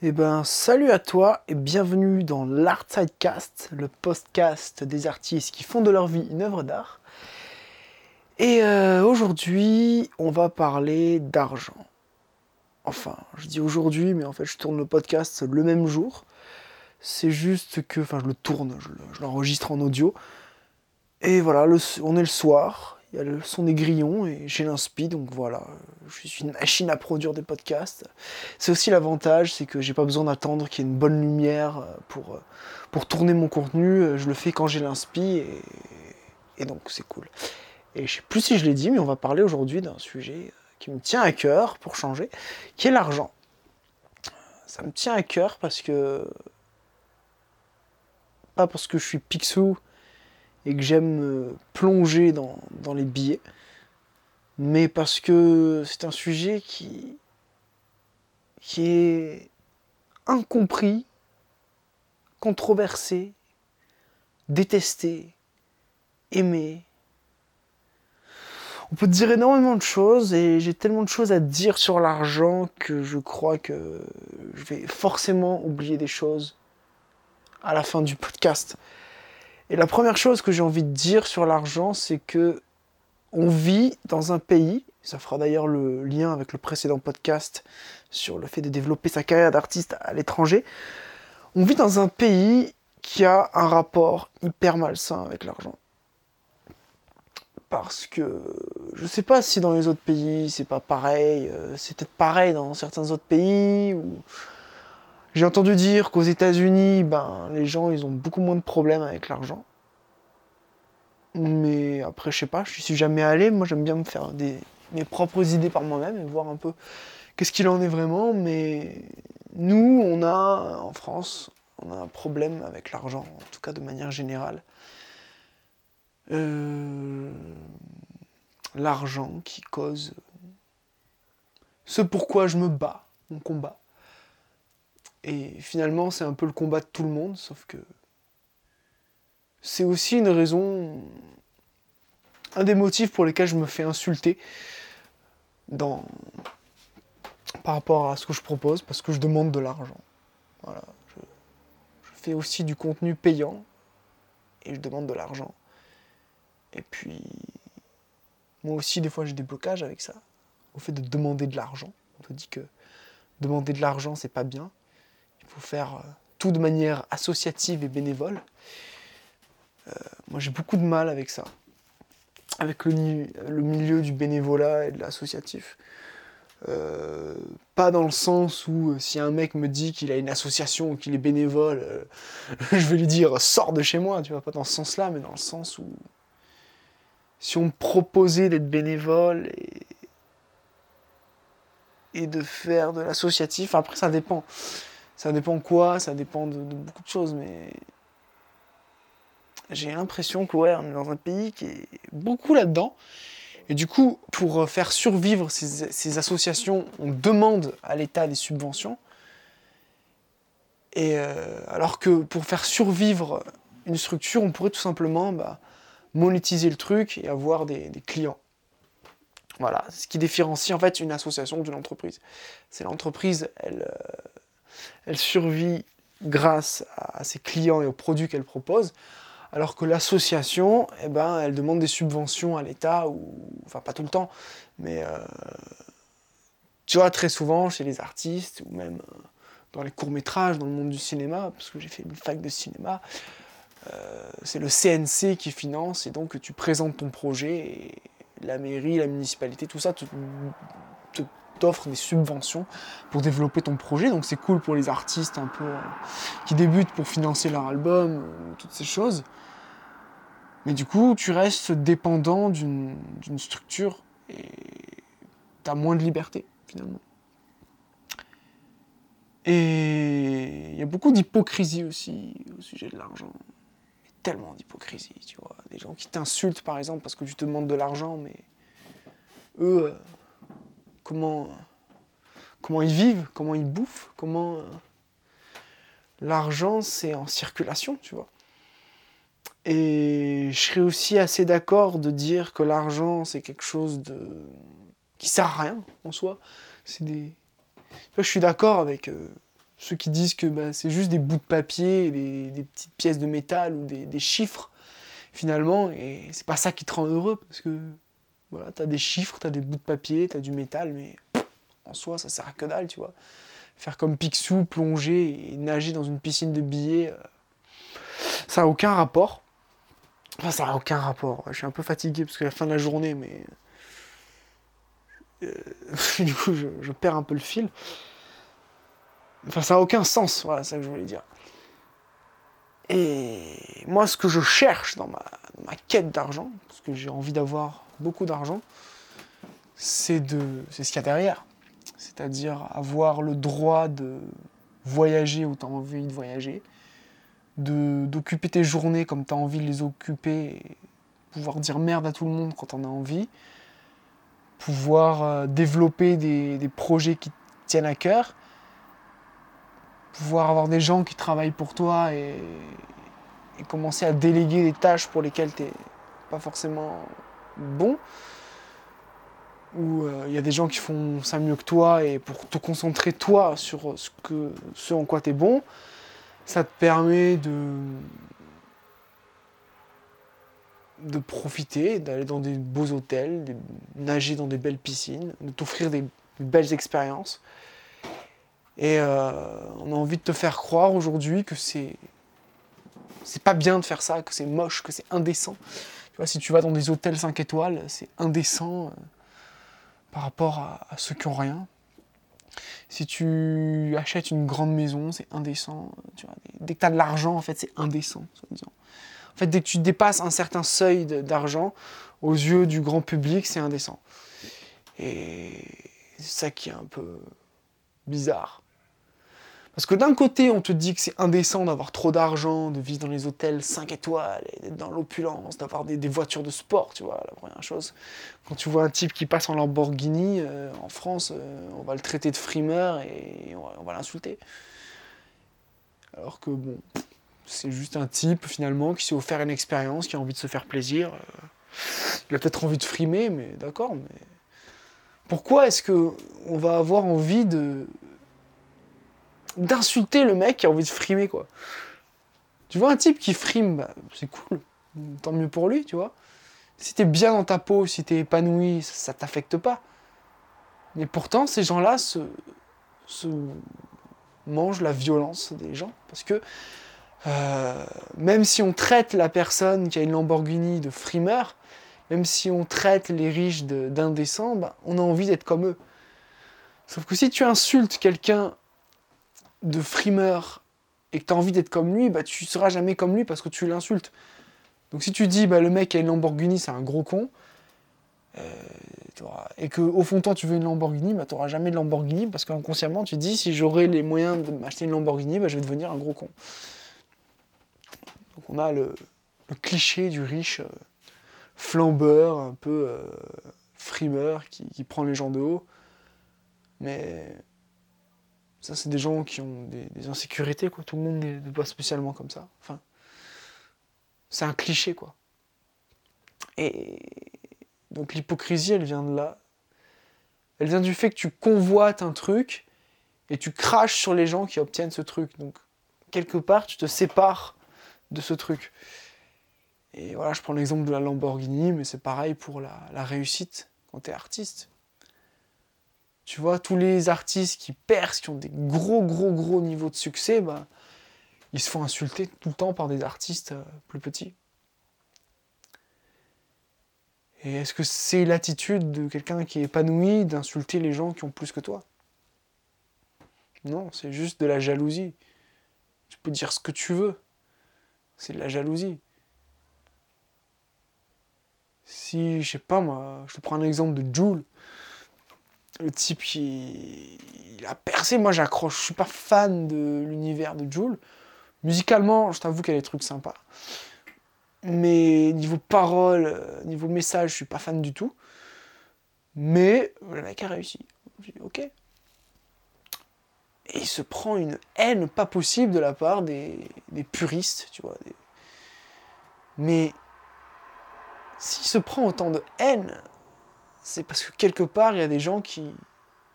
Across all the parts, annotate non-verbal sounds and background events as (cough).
Eh ben, salut à toi et bienvenue dans l'Artsidecast, le podcast des artistes qui font de leur vie une œuvre d'art. Et euh, aujourd'hui, on va parler d'argent. Enfin, je dis aujourd'hui, mais en fait, je tourne le podcast le même jour. C'est juste que, enfin, je le tourne, je l'enregistre en audio. Et voilà, on est le soir, il y a le son des grillons et j'ai l'inspi, donc voilà, je suis une machine à produire des podcasts. C'est aussi l'avantage, c'est que j'ai pas besoin d'attendre qu'il y ait une bonne lumière pour, euh, pour tourner mon contenu, je le fais quand j'ai l'inspi et, et, donc c'est cool. Et je sais plus si je l'ai dit, mais on va parler aujourd'hui d'un sujet qui me tient à cœur pour changer, qui est l'argent. Ça me tient à cœur parce que. Pas parce que je suis pixou et que j'aime plonger dans, les billets, mais parce que c'est un sujet qui, qui est incompris, controversé, détesté, aimé. On peut dire énormément de choses et j'ai tellement de choses à dire sur l'argent que je crois que je vais forcément oublier des choses à la fin du podcast. Et la première chose que j'ai envie de dire sur l'argent, c'est que on vit dans un pays, ça fera d'ailleurs le lien avec le précédent podcast sur le fait de développer sa carrière d'artiste à l'étranger, on vit dans un pays qui a un rapport hyper malsain avec l'argent. Parce que je sais pas si dans les autres pays c'est pas pareil, euh, c'est peut-être pareil dans certains autres pays, ou j'ai entendu dire qu'aux États-Unis, ben, les gens, ils ont beaucoup moins de problèmes avec l'argent. Mais après, je sais pas, je suis jamais allé. Moi, j'aime bien me faire des, mes propres idées par moi-même et voir un peu qu'est-ce qu'il en est vraiment. Mais nous, on a, en France, on a un problème avec l'argent, en tout cas de manière générale. Euh, l'argent qui cause ce pourquoi je me bats, mon combat. Et finalement, c'est un peu le combat de tout le monde, sauf que c'est aussi une raison, un des motifs pour lesquels je me fais insulter dans, par rapport à ce que je propose, parce que je demande de l'argent. Voilà, je, fais aussi du contenu payant et je demande de l'argent. Et puis, moi aussi, des fois, j'ai des blocages avec ça, au fait de demander de l'argent. On te dit que demander de l'argent, c'est pas bien. Il faut faire euh, tout de manière associative et bénévole. Euh, moi, j'ai beaucoup de mal avec ça, avec le, milieu du bénévolat et de l'associatif. Euh, pas dans le sens où si un mec me dit qu'il a une association ou qu'il est bénévole, (laughs) je vais lui dire sors de chez moi, tu vois, pas dans ce sens-là, mais dans le sens où si on me proposait d'être bénévole et, et de faire de l'associatif, après ça dépend. Ça dépend quoi, ça dépend de, beaucoup de choses, mais j'ai l'impression que ouais, on est dans un pays qui est beaucoup là-dedans. Et du coup, pour euh, faire survivre ces, associations, on demande à l'État des subventions. Et euh, alors que pour faire survivre une structure, on pourrait tout simplement bah, monétiser le truc et avoir des, clients. Voilà, ce qui différencie en fait une association d'une entreprise. C'est l'entreprise, elle, euh, elle survit grâce à ses clients et aux produits qu'elle propose, alors que l'association, eh ben, elle demande des subventions à l'État, ou enfin pas tout le temps, mais euh, tu vois, très souvent chez les artistes, ou même euh, dans les courts-métrages, dans le monde du cinéma, parce que j'ai fait une fac de cinéma, euh, c'est le CNC qui finance, et donc tu présentes ton projet, et la mairie, la municipalité, tout ça te, te t'offre des subventions pour développer ton projet. Donc c'est cool pour les artistes un peu euh, qui débutent pour financer leur album, euh, toutes ces choses. Mais du coup, tu restes dépendant d'une structure et tu as moins de liberté finalement. Et il y a beaucoup d'hypocrisie aussi au sujet de l'argent. Tellement d'hypocrisie, tu vois. Des gens qui t'insultent par exemple parce que tu te demandes de l'argent, mais eux, euh, comment, ils vivent, comment ils bouffent, comment euh, l'argent c'est en circulation, tu vois. Et je serais aussi assez d'accord de dire que l'argent c'est quelque chose de qui sert à rien en soi. Je suis d'accord avec euh, ceux qui disent que bah, c'est juste des bouts de papier, des, des, petites pièces de métal ou des, des chiffres, finalement, et c'est pas ça qui te rend heureux, parce que voilà, t'as des chiffres, t'as des bouts de papier, t'as du métal, mais en soi, ça sert à que dalle, tu vois. Faire comme Picsou, plonger et nager dans une piscine de billets, euh, ça n'a aucun rapport. Enfin, ça n'a aucun rapport. Je suis un peu fatigué parce que la fin de la journée, mais. Euh, (laughs) du coup, je, perds un peu le fil. Enfin, ça n'a aucun sens, voilà, c'est ça que je voulais dire. Et moi, ce que je cherche dans ma, quête d'argent, parce que j'ai envie d'avoir beaucoup d'argent, c'est ce qu'il y a derrière. C'est-à-dire avoir le droit de voyager où tu as envie de voyager, d'occuper tes journées comme tu as envie de les occuper, et pouvoir dire merde à tout le monde quand on a envie, pouvoir euh, développer des, projets qui te tiennent à cœur, pouvoir avoir des gens qui travaillent pour toi et, commencer à déléguer des tâches pour lesquelles tu n'es pas forcément bon. Euh, il y a des gens qui font ça mieux que toi et pour te concentrer toi sur ce, que, ce en quoi tu es bon, ça te permet de, de profiter, d'aller dans des beaux hôtels, de nager dans des belles piscines, de t'offrir des belles expériences. Et euh, on a envie de te faire croire aujourd'hui que c'est c'est pas bien de faire ça, que c'est moche, que c'est indécent. Si tu vas dans des hôtels 5 étoiles, c'est indécent euh, par rapport à, ceux qui ont rien. Si tu achètes une grande maison, c'est indécent. Dès que tu as de l'argent, en fait, c'est indécent. En fait, dès que tu dépasses un certain seuil d'argent, aux yeux du grand public, c'est indécent. Et c'est ça qui est un peu bizarre. Parce que d'un côté, on te dit que c'est indécent d'avoir trop d'argent, de vivre dans les hôtels 5 étoiles, d'être dans l'opulence, d'avoir des, voitures de sport, tu vois, la première chose. Quand tu vois un type qui passe en Lamborghini, euh, en France, euh, on va le traiter de frimeur et on va, l'insulter. Alors que, bon, c'est juste un type, finalement, qui s'est offert une expérience, qui a envie de se faire plaisir. Euh, il a peut-être envie de frimer, mais d'accord, mais... Pourquoi est-ce que on va avoir envie de d'insulter le mec qui a envie de frimer, quoi. Tu vois un type qui frime, bah, c'est cool, tant mieux pour lui, tu vois. Si t'es bien dans ta peau, si t'es épanoui, ça, t'affecte pas. Mais pourtant, ces gens-là se, mangent la violence des gens. Parce que euh, même si on traite la personne qui a une Lamborghini de frimeur, même si on traite les riches d'indécents, bah, on a envie d'être comme eux. Sauf que si tu insultes quelqu'un de frimeur et que tu as envie d'être comme lui, bah tu seras jamais comme lui parce que tu l'insultes. Donc si tu dis bah le mec a une Lamborghini, c'est un gros con, euh, et que au fond de toi tu veux une Lamborghini, bah tu n'auras jamais de Lamborghini parce qu'inconsciemment tu dis si j'aurais les moyens de m'acheter une Lamborghini, bah, je vais devenir un gros con. Donc on a le, cliché du riche euh, flambeur, un peu euh, frimeur qui, qui prend les gens de haut. Mais ça, c'est des gens qui ont des, insécurités, quoi. Tout le monde n'est pas spécialement comme ça. Enfin, c'est un cliché, quoi. Et donc l'hypocrisie, elle vient de là. Elle vient du fait que tu convoites un truc et tu craches sur les gens qui obtiennent ce truc. Donc, quelque part, tu te sépares de ce truc. Et voilà, je prends l'exemple de la Lamborghini, mais c'est pareil pour la, la réussite quand tu es artiste. Tu vois, tous les artistes qui percent, qui ont des gros, gros, gros niveaux de succès, bah, ils se font insulter tout le temps par des artistes euh, plus petits. Et est-ce que c'est l'attitude de quelqu'un qui est épanoui d'insulter les gens qui ont plus que toi? Non, c'est juste de la jalousie. Tu peux dire ce que tu veux. C'est de la jalousie. Si, je sais pas moi, je te prends un exemple de Jules le type qui a percé, moi j'accroche, je suis pas fan de l'univers de Joule. Musicalement, je t'avoue qu'il y a des trucs sympas. Mais niveau parole, euh, niveau message, je suis pas fan du tout. Mais le mec a réussi. ok. Et il se prend une haine pas possible de la part des, puristes, tu vois. Mais s'il se prend autant de haine, c'est parce que quelque part, il y a des gens qui,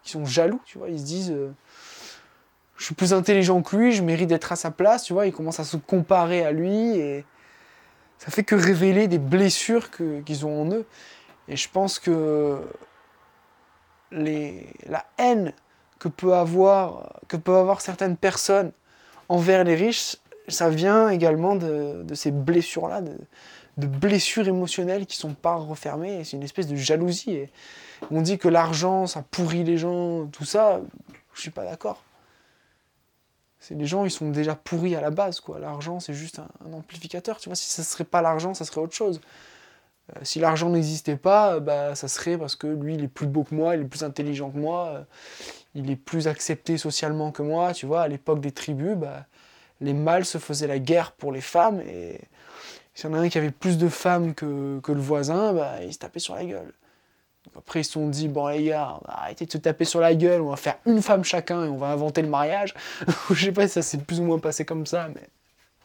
sont jaloux, tu vois. Ils se disent, euh, je suis plus intelligent que lui, je mérite d'être à sa place, tu vois, il commence à se comparer à lui et ça fait que révéler des blessures qu'ils ont en eux. Et je pense que la haine que, peuvent avoir certaines personnes envers les riches, ça vient également de, ces blessures-là, blessures émotionnelles qui sont pas refermées. C'est une espèce de jalousie. On dit que l'argent, ça pourrit les gens, tout ça. Je suis pas d'accord. C'est les gens, ils sont déjà pourris à la base, quoi. L'argent, c'est juste un, amplificateur. Tu vois, si ça serait pas l'argent, ça serait autre chose. Euh, si l'argent n'existait pas, bah, ça serait parce que lui, il est plus beau que moi, il est plus intelligent que moi, euh, il est plus accepté socialement que moi. Tu vois, à l'époque des tribus, bah, les mâles se faisaient la guerre pour les femmes et s'il y en a un qui avait plus de femmes que, le voisin, bah, il se tapait sur la gueule. après, ils se sont dit, bon les gars, arrêtez de se taper sur la gueule, on va faire une femme chacun et on va inventer le mariage. (laughs) Je sais pas si ça s'est plus ou moins passé comme ça, mais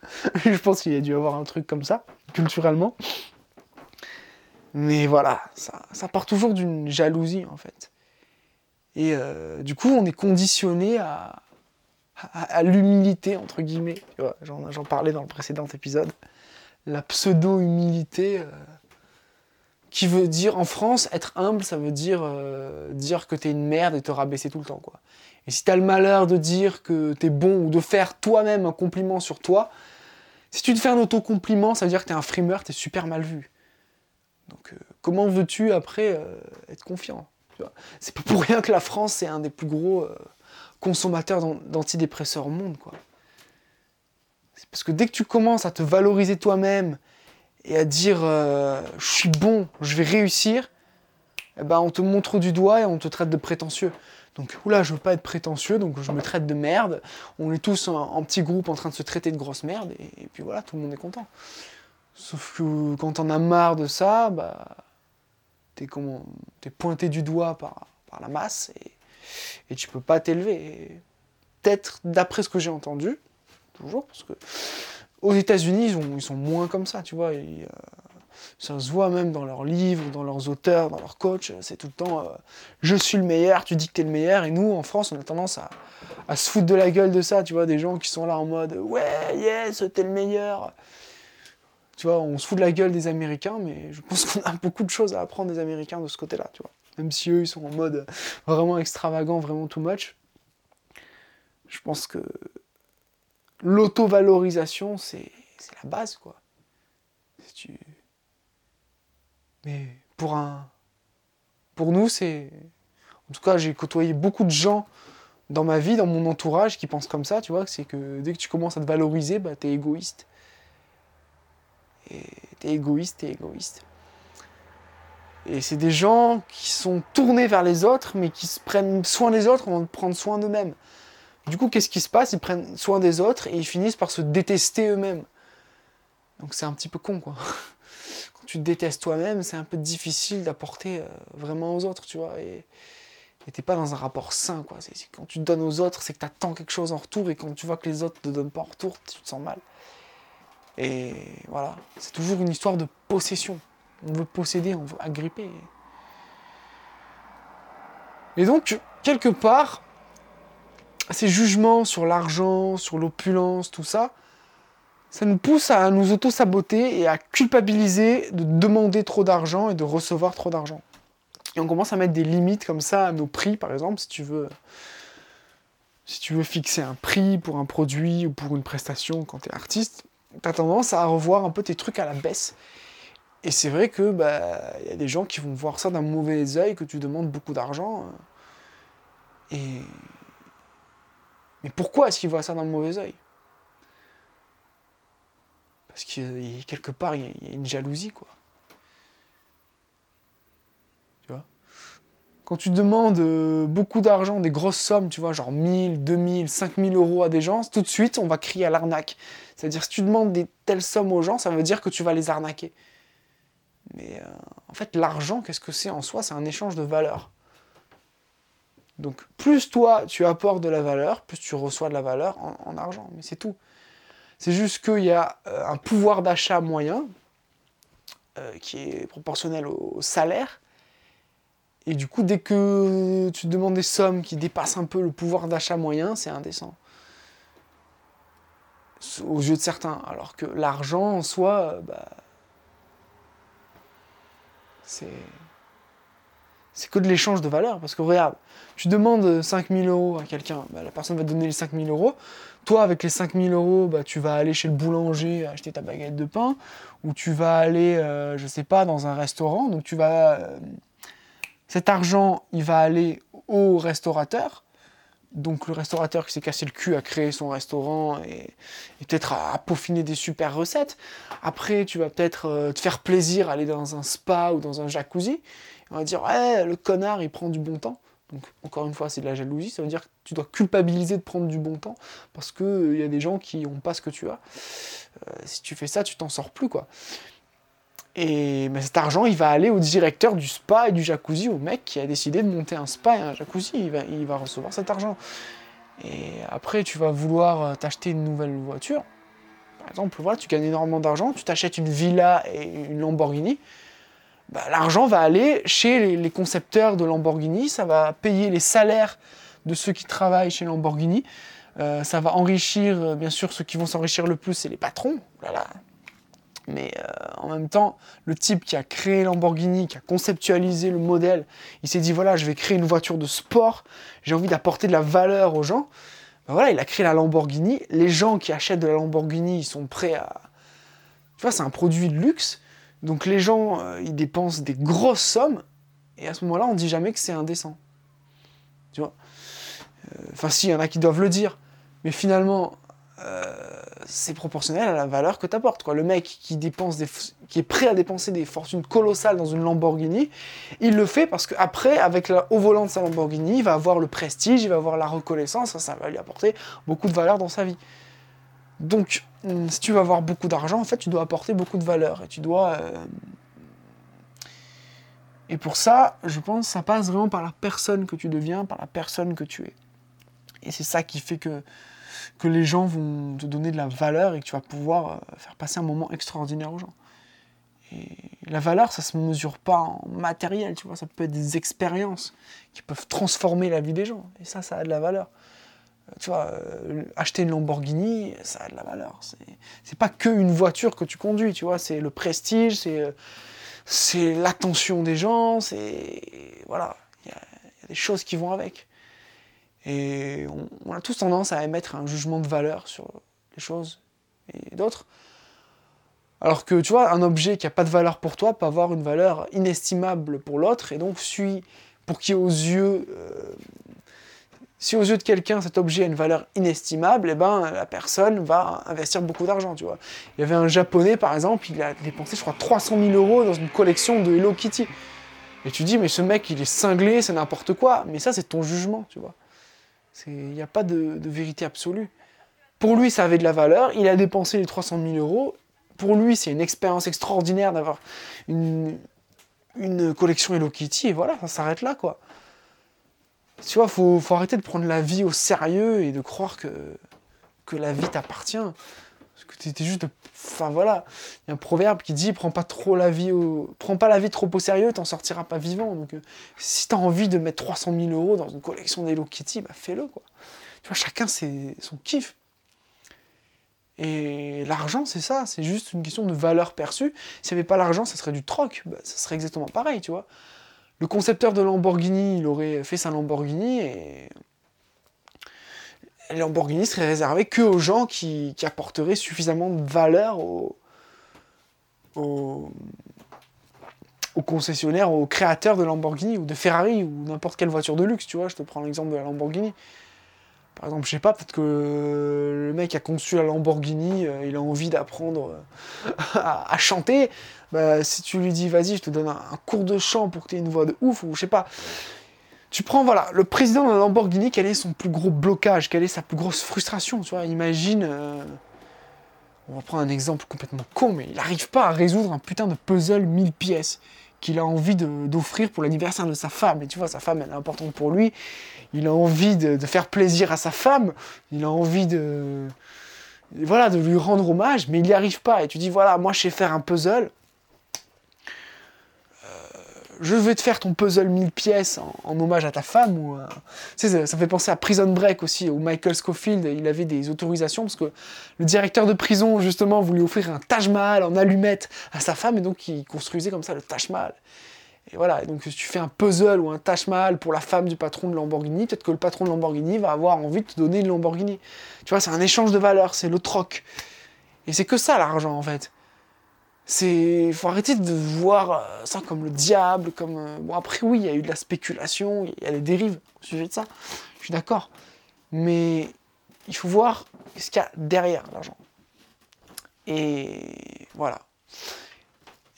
(laughs) je pense qu'il y a dû avoir un truc comme ça, culturellement. Mais voilà, ça, part toujours d'une jalousie en fait. Et euh, du coup, on est conditionné à, l'humilité, entre guillemets. J'en parlais dans le précédent épisode. La pseudo-humilité, euh, qui veut dire, en France, être humble, ça veut dire euh, dire que t'es une merde et te rabaisser tout le temps. Quoi. Et si t'as le malheur de dire que t'es bon ou de faire toi-même un compliment sur toi, si tu te fais un auto-compliment, ça veut dire que t'es un frimeur, t'es super mal vu. Donc euh, comment veux-tu après être confiant C'est pas pour rien que la France, c'est un des plus gros consommateur d'antidépresseurs au monde, quoi. Parce que dès que tu commences à te valoriser toi-même et à dire euh, je suis bon, je vais réussir, eh ben, on te montre du doigt et on te traite de prétentieux. Donc, oula, je veux pas être prétentieux, donc je me traite de merde. On est tous en, petit groupe en train de se traiter de grosse merde, et, puis voilà, tout le monde est content. Sauf que quand t'en as marre de ça, bah, t'es, es pointé du doigt par, par la masse, et, et tu peux pas t'élever. Peut-être d'après ce que j'ai entendu, toujours, parce que aux États-Unis, ils, sont moins comme ça, tu vois. Euh, ça se voit même dans leurs livres, dans leurs auteurs, dans leurs coachs. C'est tout le temps euh, je suis le meilleur, tu dis que t'es le meilleur. Et nous, en France, on a tendance à, à, se foutre de la gueule de ça, tu vois. Des gens qui sont là en mode ouais, yes, t'es le meilleur. Tu vois, on se fout de la gueule des Américains, mais je pense qu'on a beaucoup de choses à apprendre des Américains de ce côté-là, tu vois même si eux ils sont en mode vraiment extravagant, vraiment too much. Je pense que l'auto-valorisation, c'est la base, quoi. Mais pour un. Pour nous, c'est. En tout cas, j'ai côtoyé beaucoup de gens dans ma vie, dans mon entourage, qui pensent comme ça, tu vois, c'est que dès que tu commences à te valoriser, bah, t'es égoïste. Et t'es égoïste, t'es égoïste. Et c'est des gens qui sont tournés vers les autres, mais qui se prennent soin des autres avant de prendre soin d'eux-mêmes. Du coup, qu'est-ce qui se passe? Ils prennent soin des autres et ils finissent par se détester eux-mêmes. Donc c'est un petit peu con, quoi. (laughs) Quand tu te détestes toi-même, c'est un peu difficile d'apporter euh, vraiment aux autres, tu vois. Et t'es pas dans un rapport sain, quoi. quand tu te donnes aux autres, c'est que tu attends quelque chose en retour, et quand tu vois que les autres te donnent pas en retour, tu te sens mal. Et voilà, c'est toujours une histoire de possession. On veut posséder, on veut agripper. Et donc, quelque part, ces jugements sur l'argent, sur l'opulence, tout ça, ça nous pousse à nous auto-saboter et à culpabiliser de demander trop d'argent et de recevoir trop d'argent. Et on commence à mettre des limites comme ça à nos prix, par exemple, si tu veux, si tu veux fixer un prix pour un produit ou pour une prestation quand tu es artiste, tu as tendance à revoir un peu tes trucs à la baisse et c'est vrai que bah il y a des gens qui vont voir ça d'un mauvais œil que tu demandes beaucoup d'argent. Euh, et mais pourquoi est-ce qu'ils voient ça d'un mauvais œil? Parce que quelque part il y a une jalousie quoi. Tu vois? Quand tu demandes euh, beaucoup d'argent, des grosses sommes, tu vois, genre 1000, 2000, 5000 euros à des gens, tout de suite on va crier à l'arnaque. C'est-à-dire si tu demandes des telles sommes aux gens, ça veut dire que tu vas les arnaquer. Mais euh, en fait, l'argent, qu'est-ce que c'est en soi? C'est un échange de valeur. Donc, plus toi, tu apportes de la valeur, plus tu reçois de la valeur en, argent. Mais c'est tout. C'est juste qu'il y a euh, un pouvoir d'achat moyen euh, qui est proportionnel au, salaire. Et du coup, dès que tu demandes des sommes qui dépassent un peu le pouvoir d'achat moyen, c'est indécent. Aux yeux de certains. Alors que l'argent en soi, bah, c'est. C'est que de l'échange de valeur. Parce que regarde, tu demandes 5000 euros à quelqu'un, bah, la personne va te donner les 5000 euros. Toi, avec les 5000 euros, bah, tu vas aller chez le boulanger acheter ta baguette de pain, ou tu vas aller, euh, je sais pas, dans un restaurant. Donc tu vas. Euh, cet argent, il va aller au restaurateur. Donc le restaurateur qui s'est cassé le cul à créer son restaurant et, peut-être à, peaufiner des super recettes. Après, tu vas peut-être euh, te faire plaisir, aller dans un spa ou dans un jacuzzi. On va dire, ouais, le connard, il prend du bon temps. Donc, encore une fois, c'est de la jalousie. Ça veut dire que tu dois culpabiliser de prendre du bon temps parce qu'il il euh, y a des gens qui n'ont pas ce que tu as. Euh, si tu fais ça, tu t'en sors plus, quoi. Et mais cet argent, il va aller au directeur du spa et du jacuzzi, au mec qui a décidé de monter un spa et un jacuzzi. Il va, il va recevoir cet argent. Et après, tu vas vouloir euh, t'acheter une nouvelle voiture. Par exemple, voilà, tu gagnes énormément d'argent, tu t'achètes une villa et une Lamborghini. Bah, l'argent va aller chez les, concepteurs de Lamborghini, ça va payer les salaires de ceux qui travaillent chez Lamborghini, euh, ça va enrichir, euh, bien sûr, ceux qui vont s'enrichir le plus, c'est les patrons. Mais euh, en même temps, le type qui a créé Lamborghini, qui a conceptualisé le modèle, il s'est dit voilà, je vais créer une voiture de sport, j'ai envie d'apporter de la valeur aux gens. Ben voilà, il a créé la Lamborghini. Les gens qui achètent de la Lamborghini, ils sont prêts à. Tu vois, c'est un produit de luxe. Donc les gens, euh, ils dépensent des grosses sommes, et à ce moment-là, on dit jamais que c'est indécent. Tu vois? Euh, Enfin, si, il y en a qui doivent le dire, mais finalement, euh, c'est proportionnel à la valeur que tu apportes. Le mec qui, est prêt à dépenser des fortunes colossales dans une Lamborghini, il le fait parce qu'après, avec le, au volant de sa Lamborghini, il va avoir le prestige, il va avoir la reconnaissance, ça va lui apporter beaucoup de valeur dans sa vie. Donc, hum, si tu veux avoir beaucoup d'argent, en fait, tu dois apporter beaucoup de valeur. Et tu dois. Euh, et pour ça, je pense que ça passe vraiment par la personne que tu deviens, par la personne que tu es. Et c'est ça qui fait que, que les gens vont te donner de la valeur et que tu vas pouvoir euh, faire passer un moment extraordinaire aux gens. Et la valeur, ça se mesure pas en matériel, tu vois, ça peut être des expériences qui peuvent transformer la vie des gens. Et ça, ça a de la valeur tu vois, euh, acheter une Lamborghini, ça a de la valeur. C'est pas que une voiture que tu conduis, tu vois, c'est le prestige, c'est l'attention des gens, c'est voilà, il y, a des choses qui vont avec. Et on, a tous tendance à émettre un jugement de valeur sur les choses et d'autres. Alors que tu vois, un objet qui n'a pas de valeur pour toi peut avoir une valeur inestimable pour l'autre et donc suit pour qui aux yeux euh, si aux yeux de quelqu'un cet objet a une valeur inestimable, eh ben, la personne va investir beaucoup d'argent, tu vois. Il y avait un japonais, par exemple, il a dépensé, je crois, 300 000 euros dans une collection de Hello Kitty. Et tu dis, mais ce mec, il est cinglé, c'est n'importe quoi. Mais ça, c'est ton jugement, tu vois. Il n'y a pas de, vérité absolue. Pour lui, ça avait de la valeur, il a dépensé les 300 000 euros. Pour lui, c'est une expérience extraordinaire d'avoir une, une collection Hello Kitty, et voilà, ça s'arrête là, quoi. Tu vois, faut, faut arrêter de prendre la vie au sérieux et de croire que, la vie t'appartient. Parce que t'es juste. Enfin voilà, il y a un proverbe qui dit prends pas trop la vie au, prends pas la vie trop au sérieux, t'en sortiras pas vivant. Donc euh, si t'as envie de mettre 300 000 euros dans une collection d'Hello Kitty, bah fais-le quoi. Tu vois, chacun c'est son kiff. Et l'argent, c'est ça, c'est juste une question de valeur perçue. S'il n'y avait pas l'argent, ça serait du troc. Bah, ça serait exactement pareil, tu vois le concepteur de Lamborghini, il aurait fait sa Lamborghini et Lamborghini serait réservé que aux gens qui, apporteraient suffisamment de valeur aux, aux, concessionnaires, aux créateurs de Lamborghini ou de Ferrari ou n'importe quelle voiture de luxe, tu vois, je te prends l'exemple de la Lamborghini. Par exemple, je sais pas, peut-être que le mec a conçu la Lamborghini, euh, il a envie d'apprendre euh, (laughs) à, chanter. Bah, si tu lui dis, vas-y, je te donne un, cours de chant pour que tu aies une voix de ouf, ou je sais pas. Tu prends, voilà, le président de la Lamborghini, quel est son plus gros blocage, quelle est sa plus grosse frustration, tu vois Imagine, euh, on va prendre un exemple complètement con, mais il n'arrive pas à résoudre un putain de puzzle 1000 pièces qu'il a envie d'offrir pour l'anniversaire de sa femme. Et tu vois, sa femme, elle est importante pour lui. Il a envie de, faire plaisir à sa femme. Il a envie de, voilà, de lui rendre hommage, mais il n'y arrive pas. Et tu dis, voilà, moi, je sais faire un puzzle. Euh, je vais te faire ton puzzle 1000 pièces en, hommage à ta femme. Ou, ça, ça, fait penser à Prison Break aussi, où Michael Scofield, il avait des autorisations parce que le directeur de prison, justement, voulait offrir un Taj Mahal en allumette à sa femme et donc il construisait comme ça le Taj Mahal. Et voilà, donc si tu fais un puzzle ou un Taj Mahal pour la femme du patron de Lamborghini, peut-être que le patron de Lamborghini va avoir envie de te donner une Lamborghini. Tu vois, c'est un échange de valeurs, c'est le troc. Et c'est que ça l'argent en fait. C'est, faut arrêter de voir euh, ça comme le diable, comme euh, bon après oui, il y a eu de la spéculation, il y a des dérives au sujet de ça. Je suis d'accord, mais il faut voir ce qu'il y a derrière l'argent. Et voilà.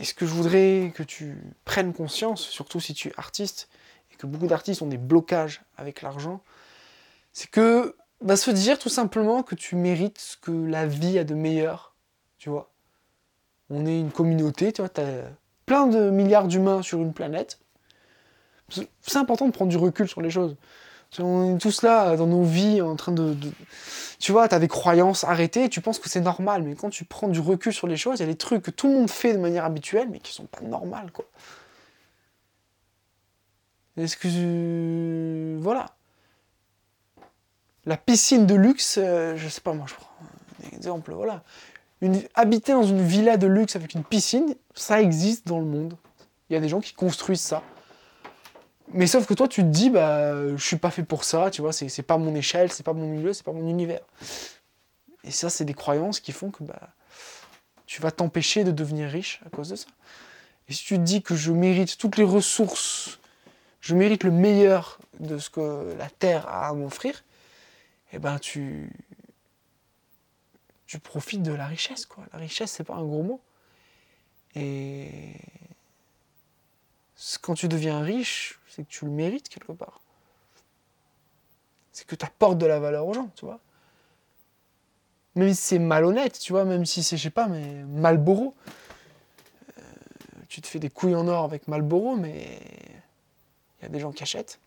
Et ce que je voudrais que tu prennes conscience, surtout si tu es artiste, et que beaucoup d'artistes ont des blocages avec l'argent, c'est que va se dire tout simplement que tu mérites ce que la vie a de meilleur, tu vois. On est une communauté, tu vois, as plein de milliards d'humains sur une planète. C'est important de prendre du recul sur les choses. On est tous là dans nos vies en train de. Tu vois, tu as des croyances arrêtées, tu penses que c'est normal, mais quand tu prends du recul sur les choses, il y a des trucs que tout le monde fait de manière habituelle, mais qui sont pas normales, quoi. Est-ce que. Voilà. La piscine de luxe, euh, je sais pas, moi je prends un exemple, voilà. Habiter dans une villa de luxe avec une piscine, ça existe dans le monde. Il y a des gens qui construisent ça. Mais sauf que toi, tu te dis, bah, je suis pas fait pour ça, tu vois, c'est pas mon échelle, c'est pas mon milieu, c'est pas mon univers. Et ça, c'est des croyances qui font que bah, tu vas t'empêcher de devenir riche à cause de ça. Et si tu te dis que je mérite toutes les ressources, je mérite le meilleur de ce que la Terre a à m'offrir, eh ben tu, tu profites de la richesse, quoi. La richesse, c'est pas un gros mot. Et quand tu deviens riche, c'est que tu le mérites quelque part. C'est que tu apportes de la valeur aux gens, tu vois. Même si c'est malhonnête, tu vois, même si c'est, je sais pas, mais Malboro. Euh, tu te fais des couilles en or avec Malboro, mais il y a des gens qui achètent.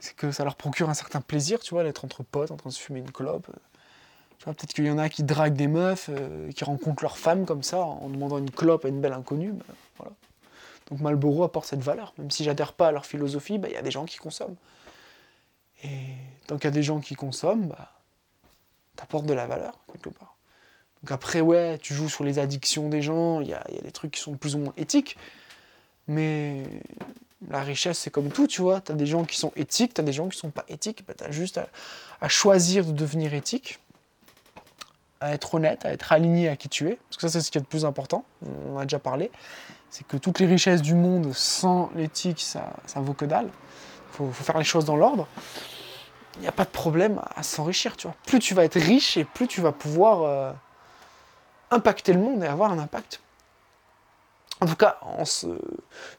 C'est que ça leur procure un certain plaisir, tu vois, d'être entre potes, en train de se fumer une clope. Peut-être qu'il y en a qui draguent des meufs, euh, qui rencontrent leur femme comme ça, en demandant une clope à une belle inconnue. Ben, voilà. Donc Marlboro apporte cette valeur. Même si j'adhère pas à leur philosophie, bah, il y a des gens qui consomment. Et tant qu'il y a des gens qui consomment, bah, apportes de la valeur, quelque part. Donc après, ouais, tu joues sur les addictions des gens, il y a, des trucs qui sont plus ou moins éthiques, mais la richesse, c'est comme tout, tu vois. Tu as des gens qui sont éthiques, tu as des gens qui sont pas éthiques, bah, tu as juste à, choisir de devenir éthique, à être honnête, à être aligné à qui tu es, parce que ça, c'est ce qui est le plus important, on en a déjà parlé c'est que toutes les richesses du monde sans l'éthique, ça, ça vaut que dalle. Il faut, faire les choses dans l'ordre. Il n'y a pas de problème à s'enrichir, tu vois. Plus tu vas être riche et plus tu vas pouvoir euh, impacter le monde et avoir un impact. En tout cas, en ce,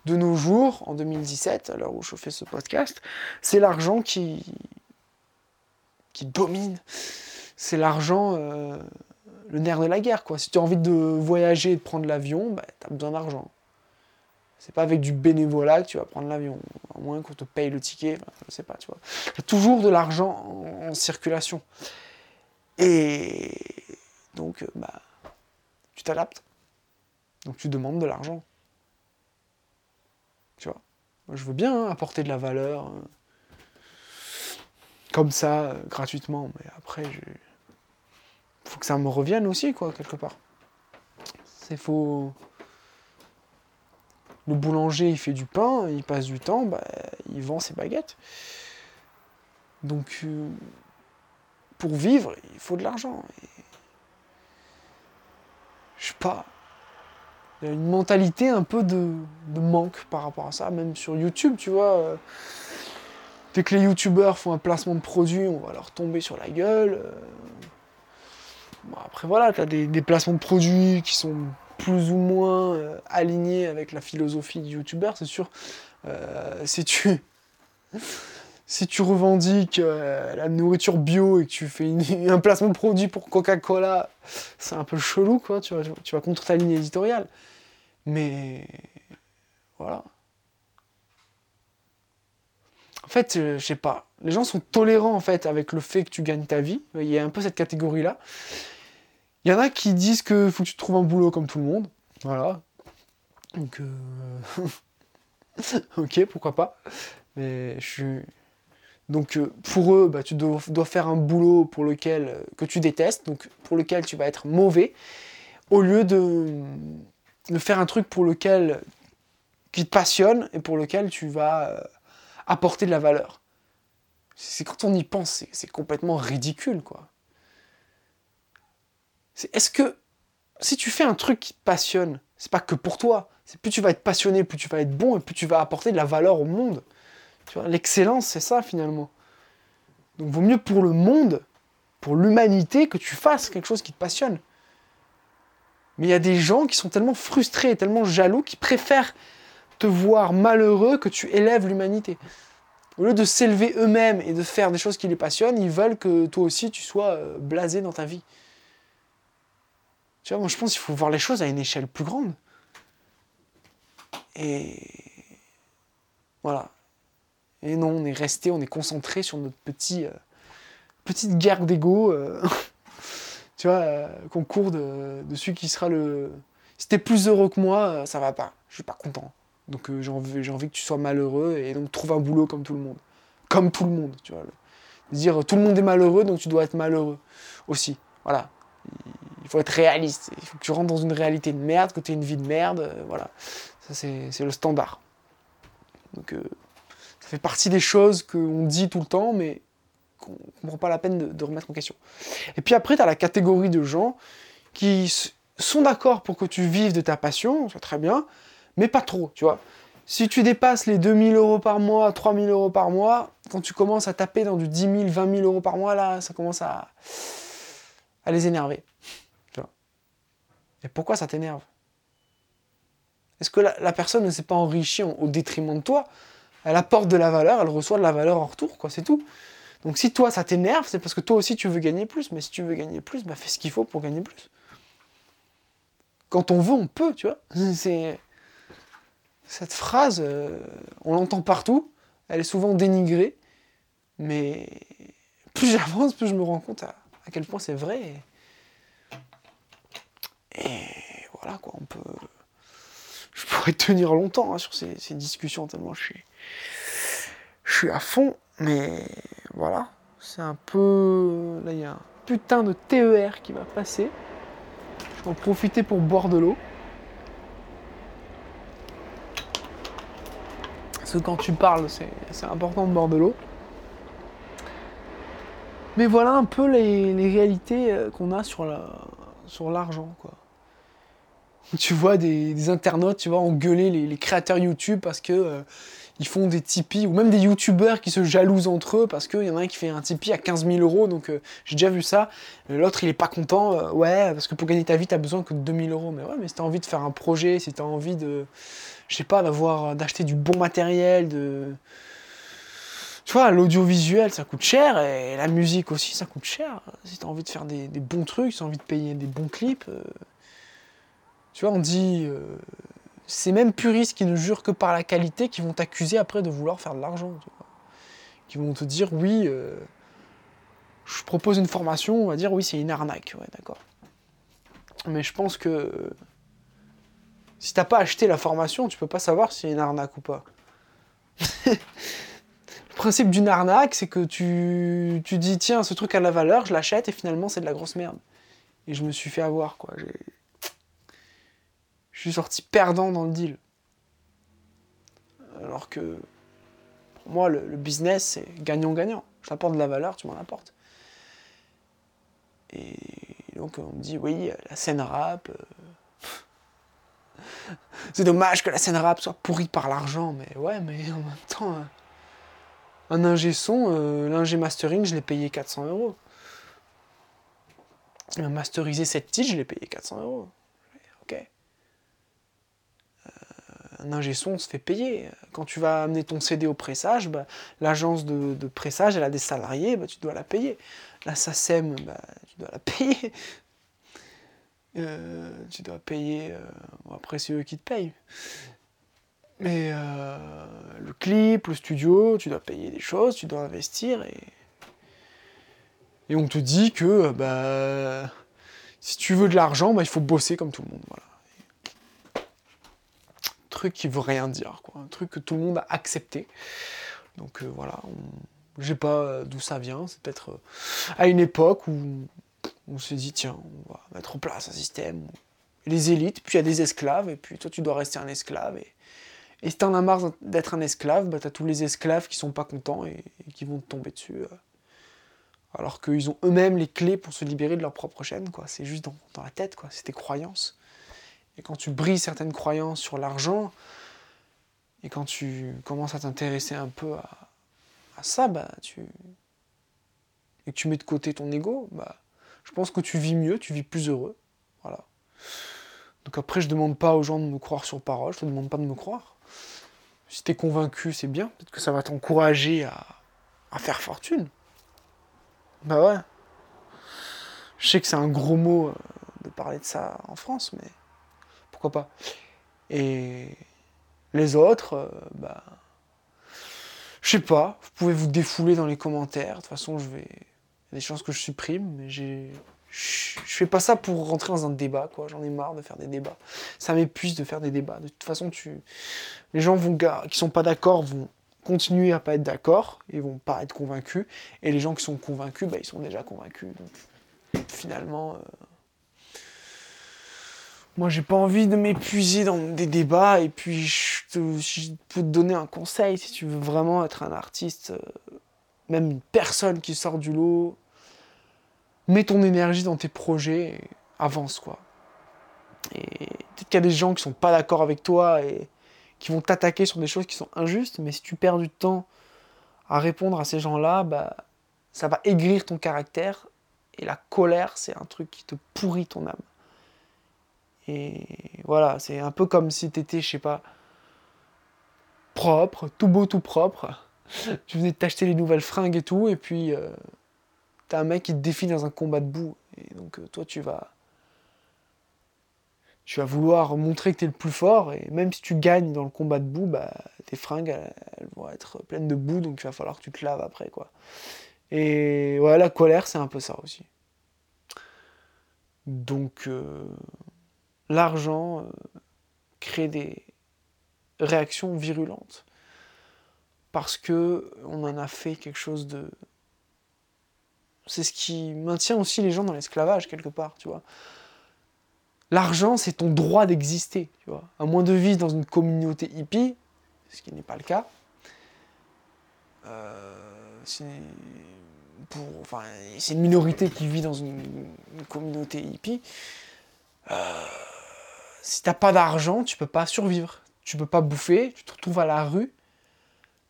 de nos jours, en 2017, à l'heure où je fais ce podcast, c'est l'argent qui, qui domine. C'est l'argent, euh, le nerf de la guerre. Quoi. Si tu as envie de voyager et de prendre l'avion, bah, tu as besoin d'argent. C'est pas avec du bénévolat que tu vas prendre l'avion, à moins qu'on te paye le ticket, je sais pas, tu vois. Il y a toujours de l'argent en, circulation. Et donc, euh, bah, tu t'adaptes. Donc tu demandes de l'argent. Tu vois. Je veux bien hein, apporter de la valeur. Euh, comme ça, gratuitement, mais après, il faut que ça me revienne aussi, quoi, quelque part. C'est faut le boulanger, il fait du pain, il passe du temps, bah, il vend ses baguettes. Donc, euh, pour vivre, il faut de l'argent. Je sais pas. Il y a une mentalité un peu de, manque par rapport à ça, même sur YouTube, tu vois. Dès que les youtubeurs font un placement de produit, on va leur tomber sur la gueule. Euh. Après, voilà, tu as des placements de produits qui sont plus ou moins euh, aligné avec la philosophie du youtubeur, c'est sûr. Euh, si tu (laughs) si tu revendiques euh, la nourriture bio et que tu fais (laughs) un placement de produit pour Coca-Cola, c'est un peu chelou, quoi. Tu vas, tu vas contre ta ligne éditoriale. Mais voilà. En fait, je sais pas. Les gens sont tolérants en fait avec le fait que tu gagnes ta vie. Il y a un peu cette catégorie-là. Il y en a qui disent que faut que tu trouves un boulot comme tout le monde. Voilà. Donc, (laughs) ok, pourquoi pas. Mais je suis. Donc, pour eux, bah, tu dois, faire un boulot pour lequel que tu détestes, pour lequel tu vas être mauvais, au lieu de, de faire un truc pour lequel qui te passionne et pour lequel tu vas apporter de la valeur. C'est quand on y pense, c'est complètement ridicule, quoi. Est-ce que si tu fais un truc qui te passionne, c'est pas que pour toi. Plus tu vas être passionné, plus tu vas être bon et plus tu vas apporter de la valeur au monde. L'excellence, c'est ça finalement. Donc, vaut mieux pour le monde, pour l'humanité, que tu fasses quelque chose qui te passionne. Mais il y a des gens qui sont tellement frustrés, tellement jaloux, qui préfèrent te voir malheureux que tu élèves l'humanité. Au lieu de s'élever eux-mêmes et de faire des choses qui les passionnent, ils veulent que toi aussi tu sois euh, blasé dans ta vie. Tu vois, moi je pense qu'il faut voir les choses à une échelle plus grande. Et voilà. Et non, on est resté, on est concentré sur notre petit, euh, petite guerre d'ego. Euh, (laughs) tu vois, concours de, celui qui sera le. Si t'es plus heureux que moi, ça va pas. Je suis pas content. Donc euh, j'ai envie, envie, que tu sois malheureux et donc trouve un boulot comme tout le monde. Comme tout le monde, tu vois. Dire tout le monde est malheureux, donc tu dois être malheureux aussi. Voilà. Il faut être réaliste. Il faut que tu rentres dans une réalité de merde, que tu aies une vie de merde. Euh, voilà. Ça, c'est le standard. Donc euh, ça fait partie des choses qu'on dit tout le temps, mais qu'on ne prend pas la peine de, remettre en question. Et puis après, tu as la catégorie de gens qui sont d'accord pour que tu vives de ta passion, c'est très bien, mais pas trop, tu vois. Si tu dépasses les 2000 euros par mois, 3000 euros par mois, quand tu commences à taper dans du 10 000, 20 000 euros par mois, là, ça commence à les énerver. Et pourquoi ça t'énerve? Est-ce que la, personne ne s'est pas enrichie au détriment de toi? Elle apporte de la valeur, elle reçoit de la valeur en retour, quoi, c'est tout. Donc si toi ça t'énerve, c'est parce que toi aussi tu veux gagner plus. Mais si tu veux gagner plus, bah fais ce qu'il faut pour gagner plus. Quand on veut, on peut, tu vois. (laughs) Cette phrase, euh, on l'entend partout, elle est souvent dénigrée, mais plus (laughs) j'avance, plus je me rends compte à, quel point c'est vrai. Voilà quoi, on peut. Je pourrais tenir longtemps hein, sur ces, discussions tellement je suis, je suis à fond, mais voilà, c'est un peu. Là, il y a un putain de TER qui va passer. Je vais en profiter pour boire de l'eau. Parce que quand tu parles, c'est important de boire de l'eau. Mais voilà un peu les, réalités euh, qu'on a sur l'argent, quoi. Tu vois des, internautes, tu vois, engueuler les, créateurs YouTube parce que euh, ils font des Tipeee, ou même des YouTubeurs qui se jalousent entre eux parce qu'il y en a un qui fait un Tipeee à 15 000 euros, donc euh, j'ai déjà vu ça. L'autre, il est pas content, ouais, parce que pour gagner ta vie, tu as besoin que de 2000 euros. Mais ouais, mais si tu as envie de faire un projet, si tu as envie de je sais pas, d'avoir, d'acheter du bon matériel, de. Tu vois, l'audiovisuel, ça coûte cher, et la musique aussi, ça coûte cher. Si tu as envie de faire des, bons trucs, si tu as envie de payer des bons clips. Euh, tu vois, on dit. Euh, c'est même puristes qui ne jurent que par la qualité qui vont t'accuser après de vouloir faire de l'argent. Qui vont te dire, oui, euh, je propose une formation, on va dire, oui, c'est une arnaque. Ouais, d'accord. Mais je pense que si t'as pas acheté la formation, tu peux pas savoir si c'est une arnaque ou pas. (laughs) le principe d'une arnaque, c'est que tu, tu dis tiens, ce truc a de la valeur, je l'achète et finalement c'est de la grosse merde. Et je me suis fait avoir quoi. Je suis sorti perdant dans le deal. Alors que pour moi, le, business, c'est gagnant-gagnant. Je t'apporte de la valeur, tu m'en apportes. Et donc on me dit oui, la scène rap. Euh, (laughs) c'est dommage que la scène rap soit pourrie par l'argent, mais ouais, mais en même temps, euh, un ingé son, euh, l'ingé mastering, je l'ai payé 400 euros. Un masterisé cette titre, je l'ai payé 400 euros. Ok. Euh, un ingé son se fait payer. Quand tu vas amener ton CD au pressage, bah, l'agence de, pressage, elle a des salariés, bah, tu dois la payer. La SACEM, bah, tu dois la payer. Euh, tu dois payer. Euh, après, c'est eux qui te payent. Mais euh, le clip, le studio, tu dois payer des choses, tu dois investir et. On te dit que si tu veux de l'argent, il faut bosser comme tout le monde. Truc qui veut rien dire, quoi. Un truc que tout le monde a accepté. Donc euh, voilà, je sais pas d'où ça vient. C'est peut-être euh, à une époque où on s'est dit, tiens, on va mettre en place un système les élites, puis il y a des esclaves, et puis toi tu dois rester un esclave. Et, et si t'en as marre d'être un esclave, bah t'as tous les esclaves qui sont pas contents et, qui vont te tomber dessus. Euh. alors qu'ils ont eux-mêmes les clés pour se libérer de leur propre chaîne, quoi. C'est juste dans, la tête, quoi. C'est tes croyances. Et quand tu brises certaines croyances sur l'argent, et quand tu commences à t'intéresser un peu à, à, ça, bah tu. Et que tu mets de côté ton ego, bah je pense que tu vis mieux, tu vis plus heureux. Voilà. Donc après, je demande pas aux gens de me croire sur parole, je te demande pas de me croire. Si tu es convaincu, c'est bien, peut-être que ça va t'encourager à, faire fortune. Bah ouais. Je sais que c'est un gros mot euh, de parler de ça en France, mais pourquoi pas. Et les autres, euh, bah. Je sais pas, vous pouvez vous défouler dans les commentaires. De toute façon, je vais. Il y a des chances que je supprime, mais j'ai je fais pas ça pour rentrer dans un débat, quoi. J'en ai marre de faire des débats. Ça m'épuise de faire des débats. De toute façon, tu... les gens vont, qui sont pas d'accord vont continuer à pas être d'accord, ils vont pas être convaincus, et les gens qui sont convaincus, bah, ils sont déjà convaincus. Finalement, euh... moi, j'ai pas envie de m'épuiser dans des débats, et puis je, peux te donner un conseil si tu veux vraiment être un artiste, euh, même une personne qui sort du lot mets ton énergie dans tes projets et avance quoi. Et peut-être qu'il y a des gens qui sont pas d'accord avec toi et qui vont t'attaquer sur des choses qui sont injustes, mais si tu perds du temps à répondre à ces gens-là, bah, ça va aigrir ton caractère et la colère, c'est un truc qui te pourrit ton âme. Et voilà, c'est un peu comme si tu étais, je sais pas, propre, tout beau, tout propre. (laughs) Tu venais de t'acheter les nouvelles fringues et tout, et puis euh, t'as un mec qui te défie dans un combat de boue. Et donc, euh, toi, tu vas. Tu vas vouloir montrer que tu es le plus fort, et même si tu gagnes dans le combat de boue, bah, tes fringues, elles, vont être pleines de boue, donc il va falloir que tu te laves après, quoi. Et voilà, la colère, c'est un peu ça aussi. Donc, euh, l'argent euh, crée des réactions virulentes. Parce que on en a fait quelque chose de, c'est ce qui maintient aussi les gens dans l'esclavage, quelque part, tu vois. L'argent, c'est ton droit d'exister, tu vois. À moins de vivre dans une communauté hippie, ce qui n'est pas le cas, euh, c'est une minorité qui vit dans une, communauté hippie. Euh, si t'as pas d'argent, tu peux pas survivre. Tu peux pas bouffer, tu te retrouves à la rue.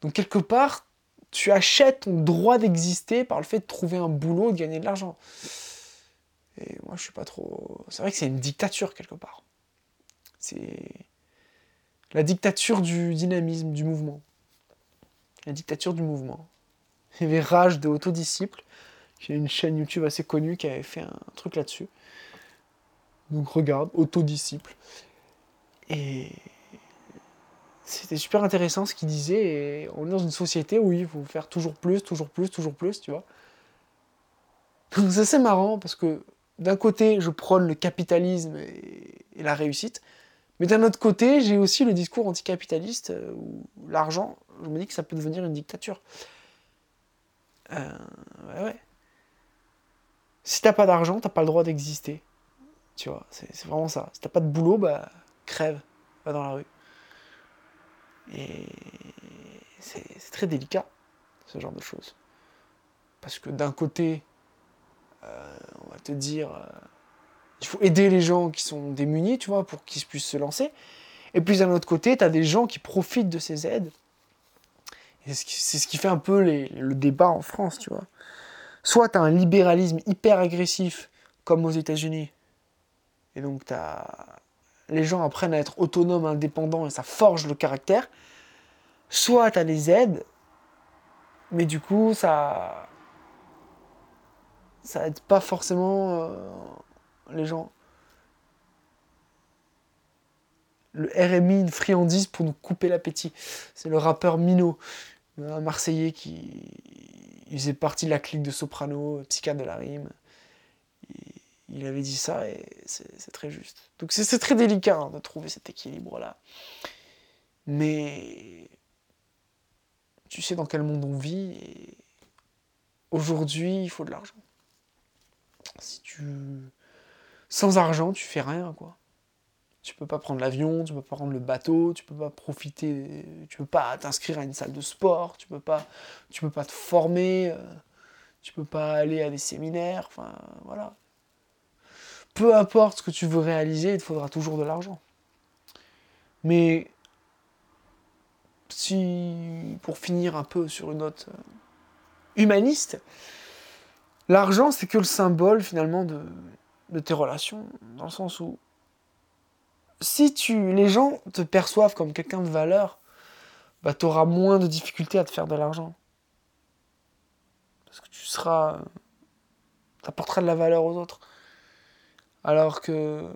Donc quelque part, tu achètes ton droit d'exister par le fait de trouver un boulot, de gagner de l'argent. Et moi, je suis pas trop. C'est vrai que c'est une dictature quelque part. C'est la dictature du dynamisme, du mouvement. La dictature du mouvement. Il y avait Rage de Autodisciple, qui est une chaîne YouTube assez connue qui avait fait un truc là-dessus. Donc regarde, Autodisciple. Et c'était super intéressant ce qu'il disait. Et on est dans une société où il faut faire toujours plus, toujours plus, toujours plus, tu vois. Donc c'est assez marrant parce que d'un côté, je prône le capitalisme et, la réussite, mais d'un autre côté, j'ai aussi le discours anticapitaliste euh, où l'argent, je me dis que ça peut devenir une dictature. Euh, ouais, ouais. Si t'as pas d'argent, t'as pas le droit d'exister. Tu vois, c'est vraiment ça. Si t'as pas de boulot, bah crève, va dans la rue. Et c'est très délicat, ce genre de choses. Parce que d'un côté, euh, on va te dire, euh, il faut aider les gens qui sont démunis, tu vois, pour qu'ils puissent se lancer. Et puis d'un autre côté, tu as des gens qui profitent de ces aides. C'est ce qui fait un peu le débat en France, tu vois. Soit tu as un libéralisme hyper agressif, comme aux États-Unis, et donc les gens apprennent à être autonomes, indépendants, et ça forge le caractère. Soit tu as les aides, mais du coup, ça. Ça aide pas forcément euh, les gens. Le RMI, une friandise pour nous couper l'appétit. C'est le rappeur Mino, un Marseillais qui faisait partie de la clique de Soprano, psychiatre de la rime il avait dit ça et c'est très juste. Donc c'est très délicat hein, de trouver cet équilibre-là. Mais tu sais dans quel monde on vit et aujourd'hui, il faut de l'argent. Si tu sans argent, tu fais rien quoi. Tu peux pas prendre l'avion, tu peux pas prendre le bateau, tu peux pas profiter, tu peux pas t'inscrire à une salle de sport, tu peux pas, tu peux pas te former, euh, tu peux pas aller à des séminaires, enfin voilà. Peu importe ce que tu veux réaliser, il te faudra toujours de l'argent. Mais si, pour finir un peu sur une note euh, humaniste, l'argent c'est que le symbole finalement de, tes relations, dans le sens où si tu, les gens te perçoivent comme quelqu'un de valeur, bah, tu auras moins de difficultés à te faire de l'argent. Parce que tu seras. Tu apporteras de la valeur aux autres. Alors que.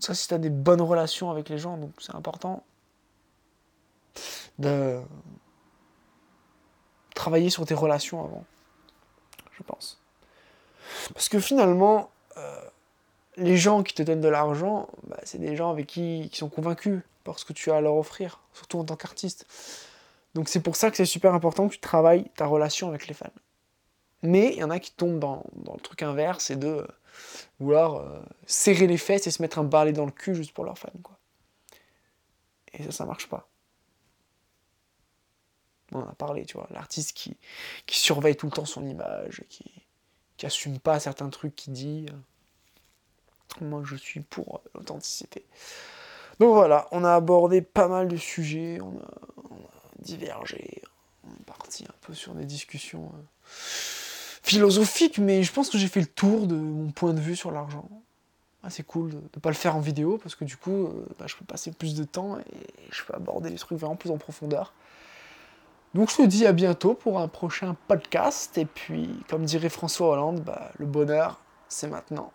Ça, si tu as des bonnes relations avec les gens, donc c'est important de travailler sur tes relations avant. Je pense. Parce que finalement. Euh, les gens qui te donnent de l'argent, bah, c'est des gens avec qui, qui sont convaincus par ce que tu as à leur offrir, surtout en tant qu'artiste. Donc c'est pour ça que c'est super important que tu travailles ta relation avec les fans. Mais il y en a qui tombent dans, le truc inverse et de vouloir euh, serrer les fesses et se mettre un balai dans le cul juste pour leurs fans. Quoi. Et ça, ça marche pas. On en a parlé, tu vois. L'artiste qui, qui surveille tout le temps son image, qui, qui assume pas certains trucs qu'il dit. Euh, moi, je suis pour l'authenticité. Donc voilà, on a abordé pas mal de sujets, on a, divergé, on est parti un peu sur des discussions euh, philosophiques, mais je pense que j'ai fait le tour de mon point de vue sur l'argent. Ah, c'est cool de ne pas le faire en vidéo, parce que du coup, euh, bah, je peux passer plus de temps et je peux aborder les trucs vraiment plus en profondeur. Donc je te dis à bientôt pour un prochain podcast, et puis, comme dirait François Hollande, bah, le bonheur, c'est maintenant.